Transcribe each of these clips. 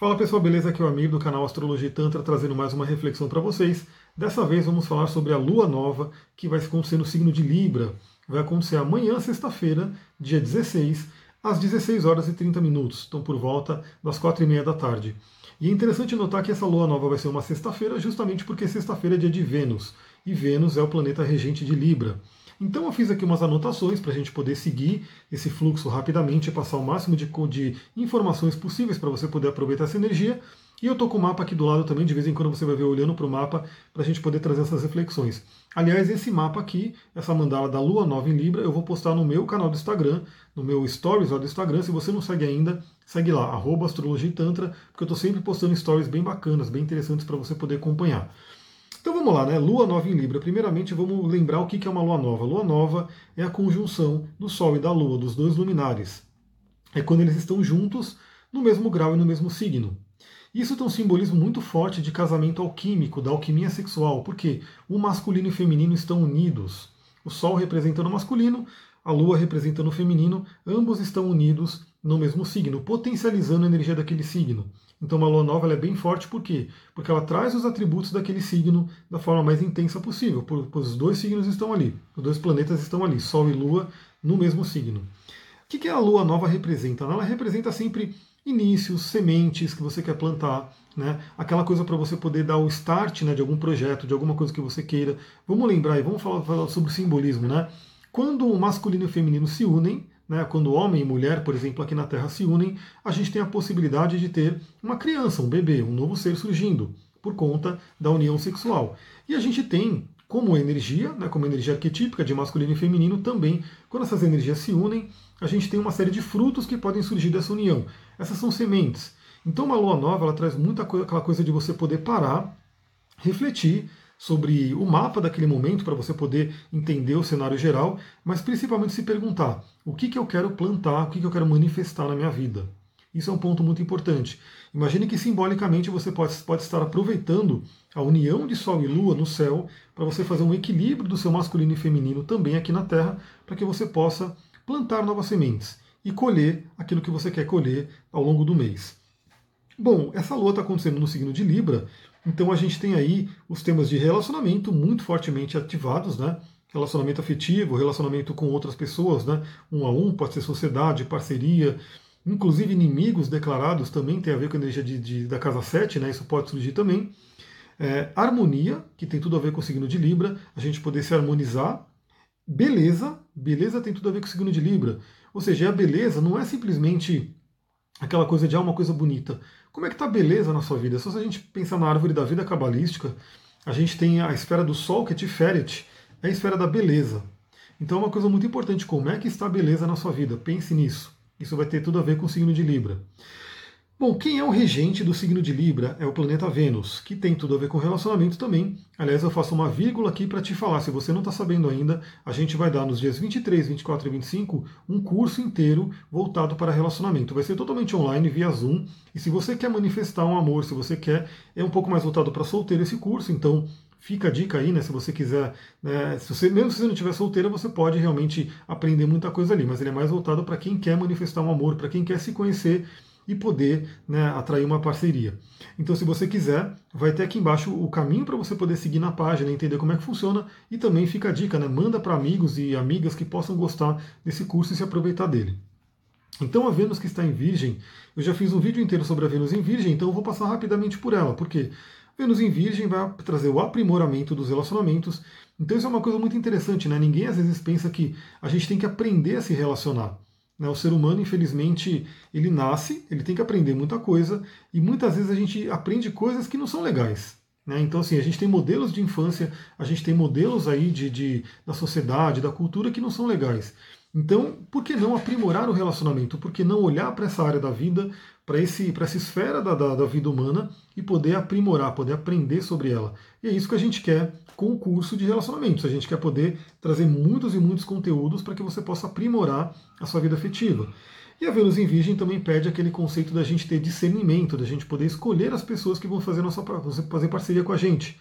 Fala pessoal, beleza? Aqui é o amigo do canal Astrologia Tantra trazendo mais uma reflexão para vocês. Dessa vez vamos falar sobre a lua nova que vai acontecer no signo de Libra. Vai acontecer amanhã, sexta-feira, dia 16, às 16 horas e 30 minutos, então por volta das 4 e meia da tarde. E é interessante notar que essa lua nova vai ser uma sexta-feira, justamente porque sexta-feira é dia de Vênus, e Vênus é o planeta regente de Libra. Então eu fiz aqui umas anotações para a gente poder seguir esse fluxo rapidamente passar o máximo de, de informações possíveis para você poder aproveitar essa energia. E eu estou com o mapa aqui do lado também, de vez em quando você vai ver olhando para o mapa, para a gente poder trazer essas reflexões. Aliás, esse mapa aqui, essa mandala da Lua Nova em Libra, eu vou postar no meu canal do Instagram, no meu Stories lá do Instagram. Se você não segue ainda, segue lá, arroba Astrologia e Tantra, porque eu estou sempre postando stories bem bacanas, bem interessantes para você poder acompanhar. Então vamos lá, né? Lua nova em Libra. Primeiramente vamos lembrar o que é uma lua nova. Lua nova é a conjunção do Sol e da Lua, dos dois luminares. É quando eles estão juntos no mesmo grau e no mesmo signo. Isso tem um simbolismo muito forte de casamento alquímico, da alquimia sexual, porque o masculino e o feminino estão unidos. O Sol representando o masculino, a Lua representando o feminino, ambos estão unidos no mesmo signo, potencializando a energia daquele signo. Então uma lua nova é bem forte, por quê? Porque ela traz os atributos daquele signo da forma mais intensa possível, porque os dois signos estão ali, os dois planetas estão ali, Sol e Lua, no mesmo signo. O que, que a lua nova representa? Ela representa sempre inícios, sementes que você quer plantar, né? aquela coisa para você poder dar o start né, de algum projeto, de alguma coisa que você queira. Vamos lembrar e vamos falar, falar sobre simbolismo. Né? Quando o masculino e o feminino se unem, né, quando homem e mulher, por exemplo, aqui na Terra se unem, a gente tem a possibilidade de ter uma criança, um bebê, um novo ser surgindo, por conta da união sexual. E a gente tem como energia, né, como energia arquetípica de masculino e feminino também, quando essas energias se unem, a gente tem uma série de frutos que podem surgir dessa união. Essas são sementes. Então uma lua nova ela traz muita coisa, aquela coisa de você poder parar, refletir sobre o mapa daquele momento para você poder entender o cenário geral, mas principalmente se perguntar o que, que eu quero plantar, o que, que eu quero manifestar na minha vida. Isso é um ponto muito importante. Imagine que simbolicamente você pode, pode estar aproveitando a união de Sol e Lua no céu para você fazer um equilíbrio do seu masculino e feminino também aqui na Terra, para que você possa plantar novas sementes e colher aquilo que você quer colher ao longo do mês. Bom, essa lua está acontecendo no signo de Libra, então a gente tem aí os temas de relacionamento muito fortemente ativados, né? Relacionamento afetivo, relacionamento com outras pessoas, né? Um a um, pode ser sociedade, parceria, inclusive inimigos declarados também tem a ver com a energia de, de da casa 7, né? Isso pode surgir também. É, harmonia, que tem tudo a ver com o signo de Libra, a gente poder se harmonizar. Beleza, beleza tem tudo a ver com o signo de Libra. Ou seja, a beleza não é simplesmente aquela coisa de ah, uma coisa bonita. Como é que está a beleza na sua vida? Só se a gente pensar na árvore da vida cabalística, a gente tem a esfera do Sol, que é Tiferet, é a esfera da beleza. Então é uma coisa muito importante, como é que está a beleza na sua vida? Pense nisso. Isso vai ter tudo a ver com o signo de Libra. Bom, quem é o regente do signo de Libra é o planeta Vênus, que tem tudo a ver com relacionamento também. Aliás, eu faço uma vírgula aqui para te falar, se você não está sabendo ainda, a gente vai dar nos dias 23, 24 e 25 um curso inteiro voltado para relacionamento. Vai ser totalmente online, via Zoom. E se você quer manifestar um amor, se você quer, é um pouco mais voltado para solteiro esse curso, então fica a dica aí, né? Se você quiser, né, se você, mesmo se você não estiver solteira, você pode realmente aprender muita coisa ali, mas ele é mais voltado para quem quer manifestar um amor, para quem quer se conhecer e poder né, atrair uma parceria. Então, se você quiser, vai ter aqui embaixo o caminho para você poder seguir na página, entender como é que funciona e também fica a dica, né, manda para amigos e amigas que possam gostar desse curso e se aproveitar dele. Então, a Vênus que está em Virgem, eu já fiz um vídeo inteiro sobre a Vênus em Virgem, então eu vou passar rapidamente por ela, porque Vênus em Virgem vai trazer o aprimoramento dos relacionamentos. Então, isso é uma coisa muito interessante, né? Ninguém às vezes pensa que a gente tem que aprender a se relacionar. Né? O ser humano, infelizmente, ele nasce, ele tem que aprender muita coisa e muitas vezes a gente aprende coisas que não são legais. Né? Então, assim, a gente tem modelos de infância, a gente tem modelos aí de, de, da sociedade, da cultura que não são legais. Então, por que não aprimorar o relacionamento? Por que não olhar para essa área da vida, para essa esfera da, da, da, vida humana e poder aprimorar, poder aprender sobre ela? E é isso que a gente quer com o curso de relacionamentos. A gente quer poder trazer muitos e muitos conteúdos para que você possa aprimorar a sua vida afetiva. E a Vênus em Virgem também pede aquele conceito da gente ter discernimento, da gente poder escolher as pessoas que vão fazer, nossa, fazer parceria com a gente.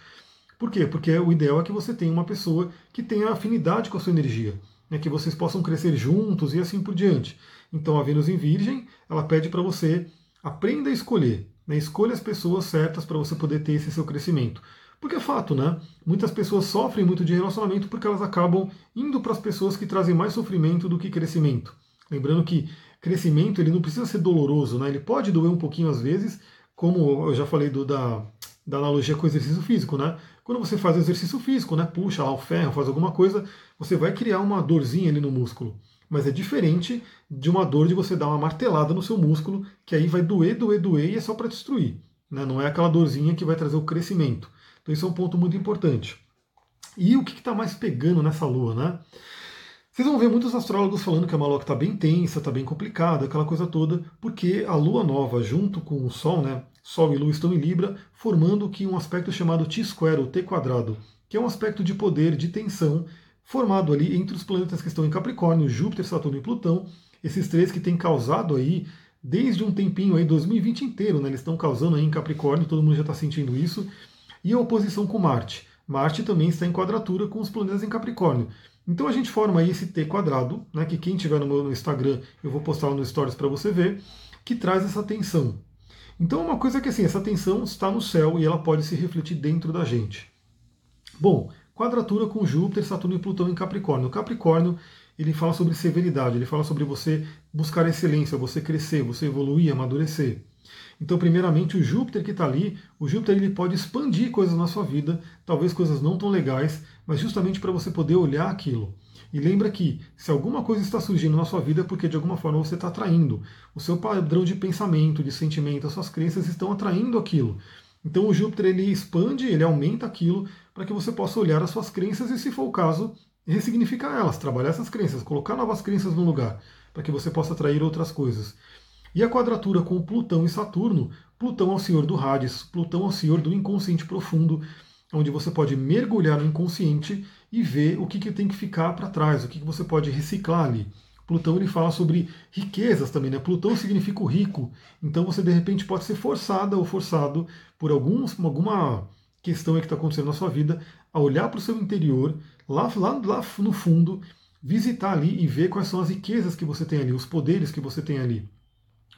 Por quê? Porque o ideal é que você tenha uma pessoa que tenha afinidade com a sua energia né, que vocês possam crescer juntos e assim por diante. Então a Vênus em Virgem, ela pede para você aprenda a escolher. Né? Escolha as pessoas certas para você poder ter esse seu crescimento. Porque é fato, né? Muitas pessoas sofrem muito de relacionamento porque elas acabam indo para as pessoas que trazem mais sofrimento do que crescimento. Lembrando que crescimento ele não precisa ser doloroso, né? Ele pode doer um pouquinho às vezes, como eu já falei do, da, da analogia com o exercício físico, né? Quando você faz exercício físico, né? Puxa lá o ferro, faz alguma coisa, você vai criar uma dorzinha ali no músculo. Mas é diferente de uma dor de você dar uma martelada no seu músculo, que aí vai doer, doer, doer e é só para destruir. Né? Não é aquela dorzinha que vai trazer o crescimento. Então isso é um ponto muito importante. E o que está mais pegando nessa lua, né? Vocês vão ver muitos astrólogos falando que a lua está bem tensa, está bem complicada, aquela coisa toda, porque a lua nova, junto com o Sol, né? Sol e Lua estão em Libra, formando que um aspecto chamado T-square, ou T quadrado, que é um aspecto de poder, de tensão, formado ali entre os planetas que estão em Capricórnio, Júpiter, Saturno e Plutão, esses três que têm causado aí desde um tempinho aí, 2020 inteiro, né? Eles estão causando aí em Capricórnio, todo mundo já está sentindo isso e a oposição com Marte. Marte também está em quadratura com os planetas em Capricórnio. Então a gente forma aí esse T quadrado, né, que quem tiver no meu Instagram eu vou postar no Stories para você ver, que traz essa tensão. Então uma coisa é que assim, essa tensão está no céu e ela pode se refletir dentro da gente. Bom, quadratura com Júpiter, Saturno e Plutão em Capricórnio. O Capricórnio ele fala sobre severidade, ele fala sobre você buscar excelência, você crescer, você evoluir, amadurecer. Então, primeiramente, o Júpiter que está ali, o Júpiter ele pode expandir coisas na sua vida, talvez coisas não tão legais, mas justamente para você poder olhar aquilo. E lembra que se alguma coisa está surgindo na sua vida é porque de alguma forma você está atraindo. O seu padrão de pensamento, de sentimento, as suas crenças estão atraindo aquilo. Então o Júpiter ele expande, ele aumenta aquilo para que você possa olhar as suas crenças e, se for o caso, ressignificar elas, trabalhar essas crenças, colocar novas crenças no lugar, para que você possa atrair outras coisas. E a quadratura com Plutão e Saturno, Plutão é o senhor do Hades, Plutão é o senhor do inconsciente profundo, onde você pode mergulhar no inconsciente e ver o que, que tem que ficar para trás, o que, que você pode reciclar ali. Plutão ele fala sobre riquezas também, né? Plutão significa o rico, então você de repente pode ser forçada ou forçado por alguns, alguma questão que está acontecendo na sua vida a olhar para o seu interior, lá, lá, lá no fundo, visitar ali e ver quais são as riquezas que você tem ali, os poderes que você tem ali.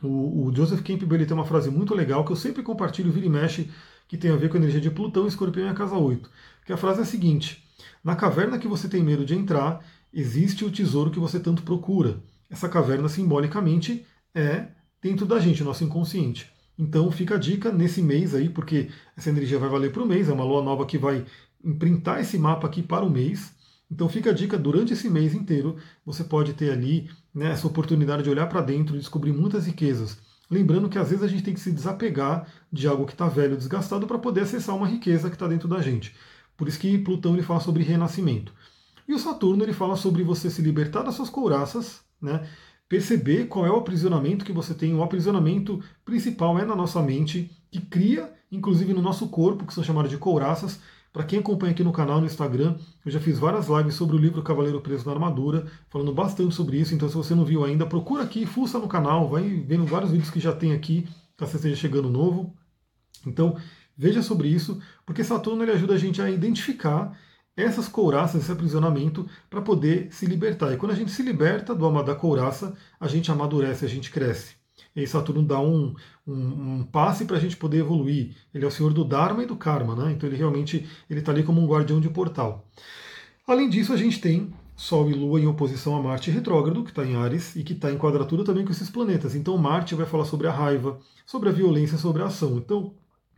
O, o Joseph Campbell ele tem uma frase muito legal que eu sempre compartilho, vira e mexe, que tem a ver com a energia de Plutão e Escorpião em a casa 8. Que a frase é a seguinte: Na caverna que você tem medo de entrar, existe o tesouro que você tanto procura. Essa caverna, simbolicamente, é dentro da gente, nosso inconsciente. Então fica a dica nesse mês aí, porque essa energia vai valer para o mês, é uma lua nova que vai imprintar esse mapa aqui para o mês. Então fica a dica, durante esse mês inteiro, você pode ter ali né, essa oportunidade de olhar para dentro e descobrir muitas riquezas. Lembrando que às vezes a gente tem que se desapegar de algo que está velho, desgastado, para poder acessar uma riqueza que está dentro da gente. Por isso que Plutão ele fala sobre renascimento. E o Saturno ele fala sobre você se libertar das suas couraças, né, perceber qual é o aprisionamento que você tem. O aprisionamento principal é na nossa mente, que cria, inclusive no nosso corpo, que são chamados de couraças, para quem acompanha aqui no canal, no Instagram, eu já fiz várias lives sobre o livro Cavaleiro Preso na Armadura, falando bastante sobre isso. Então, se você não viu ainda, procura aqui, fuça no canal, vai vendo vários vídeos que já tem aqui, caso você esteja chegando novo. Então, veja sobre isso, porque Saturno ele ajuda a gente a identificar essas couraças, esse aprisionamento, para poder se libertar. E quando a gente se liberta do da couraça, a gente amadurece, a gente cresce. E Saturno dá um, um, um passe para a gente poder evoluir. Ele é o senhor do Dharma e do Karma, né? Então ele realmente está ali como um guardião de portal. Além disso, a gente tem Sol e Lua em oposição a Marte retrógrado, que está em Ares, e que está em quadratura também com esses planetas. Então Marte vai falar sobre a raiva, sobre a violência, sobre a ação. Então,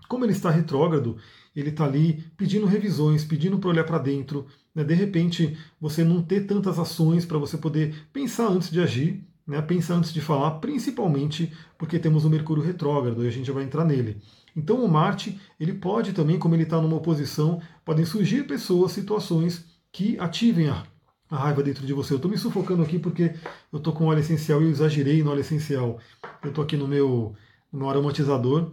como ele está retrógrado, ele está ali pedindo revisões, pedindo para olhar para dentro. Né? De repente, você não ter tantas ações para você poder pensar antes de agir né, pensar antes de falar, principalmente porque temos o Mercúrio retrógrado e a gente vai entrar nele. Então o Marte, ele pode também, como ele está numa oposição, podem surgir pessoas, situações que ativem a, a raiva dentro de você. Eu estou me sufocando aqui porque eu estou com óleo essencial e eu exagerei no óleo essencial. Eu estou aqui no meu, no meu aromatizador,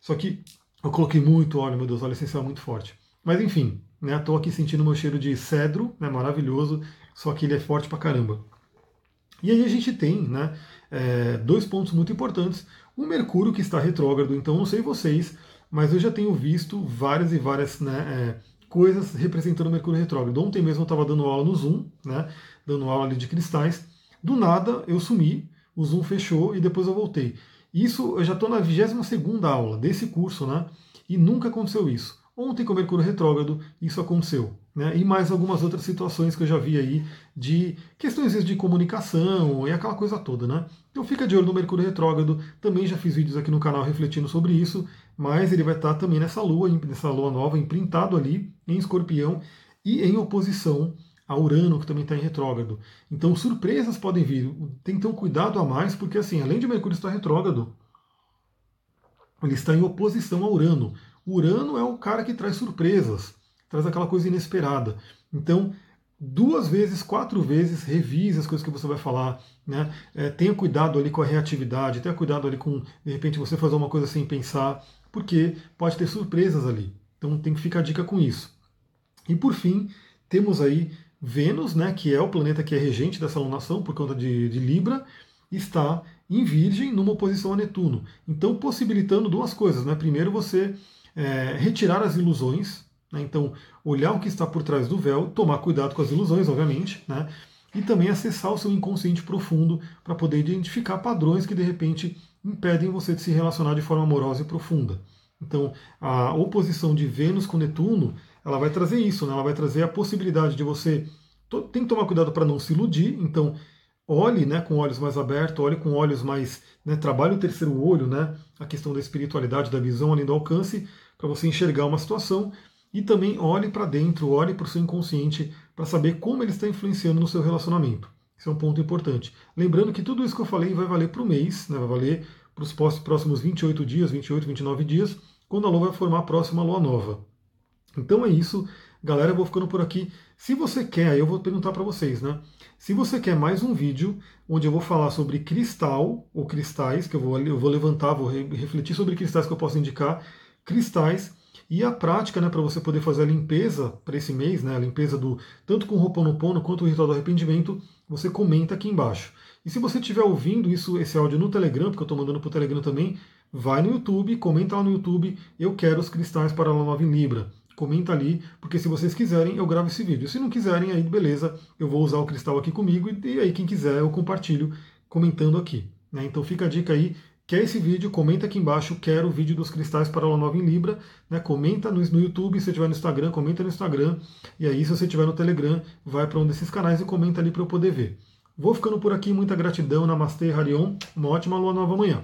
só que eu coloquei muito óleo, meu Deus, óleo essencial muito forte. Mas enfim, né, aqui sentindo meu cheiro de cedro, né, maravilhoso, só que ele é forte pra caramba. E aí a gente tem né, é, dois pontos muito importantes. O Mercúrio que está retrógrado, então não sei vocês, mas eu já tenho visto várias e várias né, é, coisas representando o Mercúrio retrógrado. Ontem mesmo eu estava dando aula no Zoom, né, dando aula ali de cristais. Do nada eu sumi, o Zoom fechou e depois eu voltei. Isso eu já estou na 22 aula desse curso, né? E nunca aconteceu isso. Ontem com o Mercúrio retrógrado, isso aconteceu. Né? E mais algumas outras situações que eu já vi aí de questões de comunicação e aquela coisa toda, né? Então fica de olho no Mercúrio retrógrado. Também já fiz vídeos aqui no canal refletindo sobre isso, mas ele vai estar também nessa lua, nessa lua nova, imprintado ali em escorpião e em oposição a Urano, que também está em retrógrado. Então surpresas podem vir. Tem que ter um cuidado a mais, porque assim, além de Mercúrio estar retrógrado, ele está em oposição a Urano. Urano é o cara que traz surpresas, traz aquela coisa inesperada. Então, duas vezes, quatro vezes, revise as coisas que você vai falar. Né? É, tenha cuidado ali com a reatividade, tenha cuidado ali com, de repente, você fazer uma coisa sem pensar, porque pode ter surpresas ali. Então tem que ficar a dica com isso. E por fim, temos aí Vênus, né, que é o planeta que é regente dessa alunação por conta de, de Libra, está em Virgem numa oposição a Netuno. Então possibilitando duas coisas. Né? Primeiro você é, retirar as ilusões, né? então olhar o que está por trás do véu, tomar cuidado com as ilusões, obviamente, né? e também acessar o seu inconsciente profundo para poder identificar padrões que de repente impedem você de se relacionar de forma amorosa e profunda. Então, a oposição de Vênus com Netuno, ela vai trazer isso, né? ela vai trazer a possibilidade de você. Tem que tomar cuidado para não se iludir, então olhe né, com olhos mais abertos, olhe com olhos mais. Né, trabalhe o terceiro olho, né, a questão da espiritualidade, da visão além do alcance, para você enxergar uma situação. E também olhe para dentro, olhe para o seu inconsciente, para saber como ele está influenciando no seu relacionamento. Esse é um ponto importante. Lembrando que tudo isso que eu falei vai valer para o mês, né, vai valer para os próximos 28 dias, 28, 29 dias, quando a Lua vai formar a próxima Lua Nova. Então é isso. Galera, eu vou ficando por aqui. Se você quer, eu vou perguntar para vocês, né? Se você quer mais um vídeo onde eu vou falar sobre cristal ou cristais, que eu vou, eu vou levantar, vou refletir sobre cristais que eu posso indicar, cristais e a prática, né, para você poder fazer a limpeza para esse mês, né, a limpeza do tanto com o Ho'oponopono quanto o ritual do arrependimento, você comenta aqui embaixo. E se você estiver ouvindo isso, esse áudio no Telegram, porque eu estou mandando para o Telegram também, vai no YouTube, comenta lá no YouTube, eu quero os cristais para a Nova em Libra comenta ali, porque se vocês quiserem, eu gravo esse vídeo. Se não quiserem, aí beleza, eu vou usar o cristal aqui comigo e aí quem quiser eu compartilho comentando aqui. Né? Então fica a dica aí, quer esse vídeo, comenta aqui embaixo, quero o vídeo dos cristais para a nova em Libra, né? comenta no, no YouTube, se você estiver no Instagram, comenta no Instagram, e aí se você estiver no Telegram, vai para um desses canais e comenta ali para eu poder ver. Vou ficando por aqui, muita gratidão, Namastê, Harion, uma ótima lua nova amanhã.